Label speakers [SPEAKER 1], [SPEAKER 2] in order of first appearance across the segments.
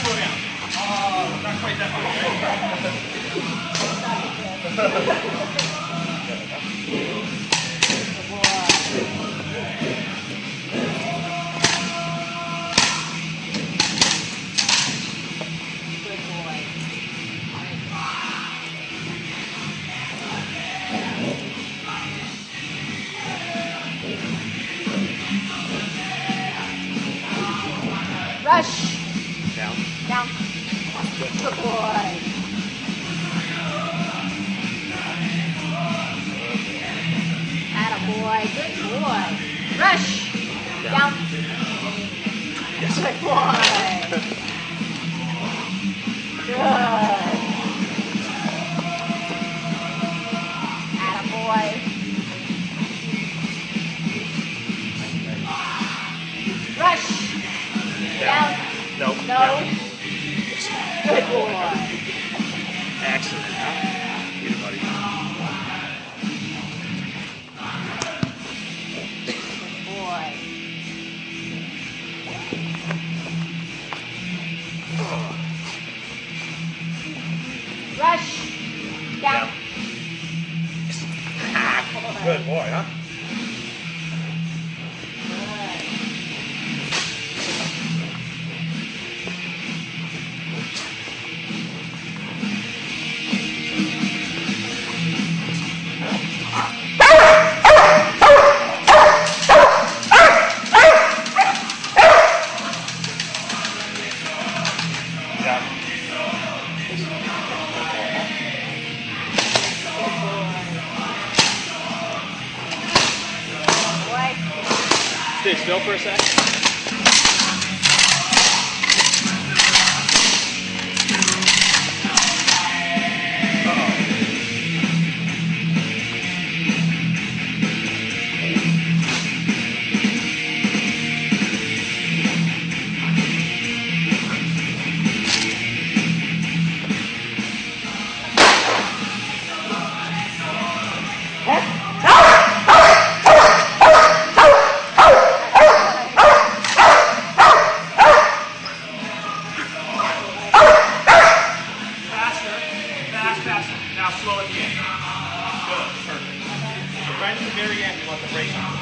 [SPEAKER 1] Oh, not quite that much. rush. Down. Good boy. Boy. Good boy. Rush. Down. Good boy.
[SPEAKER 2] Excellent.
[SPEAKER 1] Rush. Down.
[SPEAKER 2] Good boy, huh? Stay still for a sec. Slow at the end. Good. Perfect. So right at the very end, you want the brake on.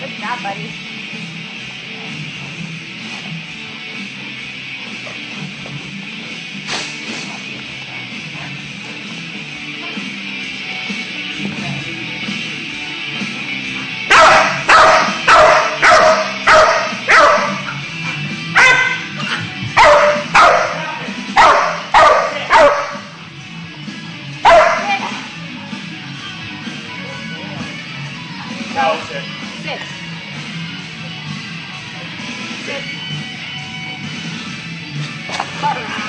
[SPEAKER 2] Good
[SPEAKER 1] job, buddy. Sit. Sit. Button.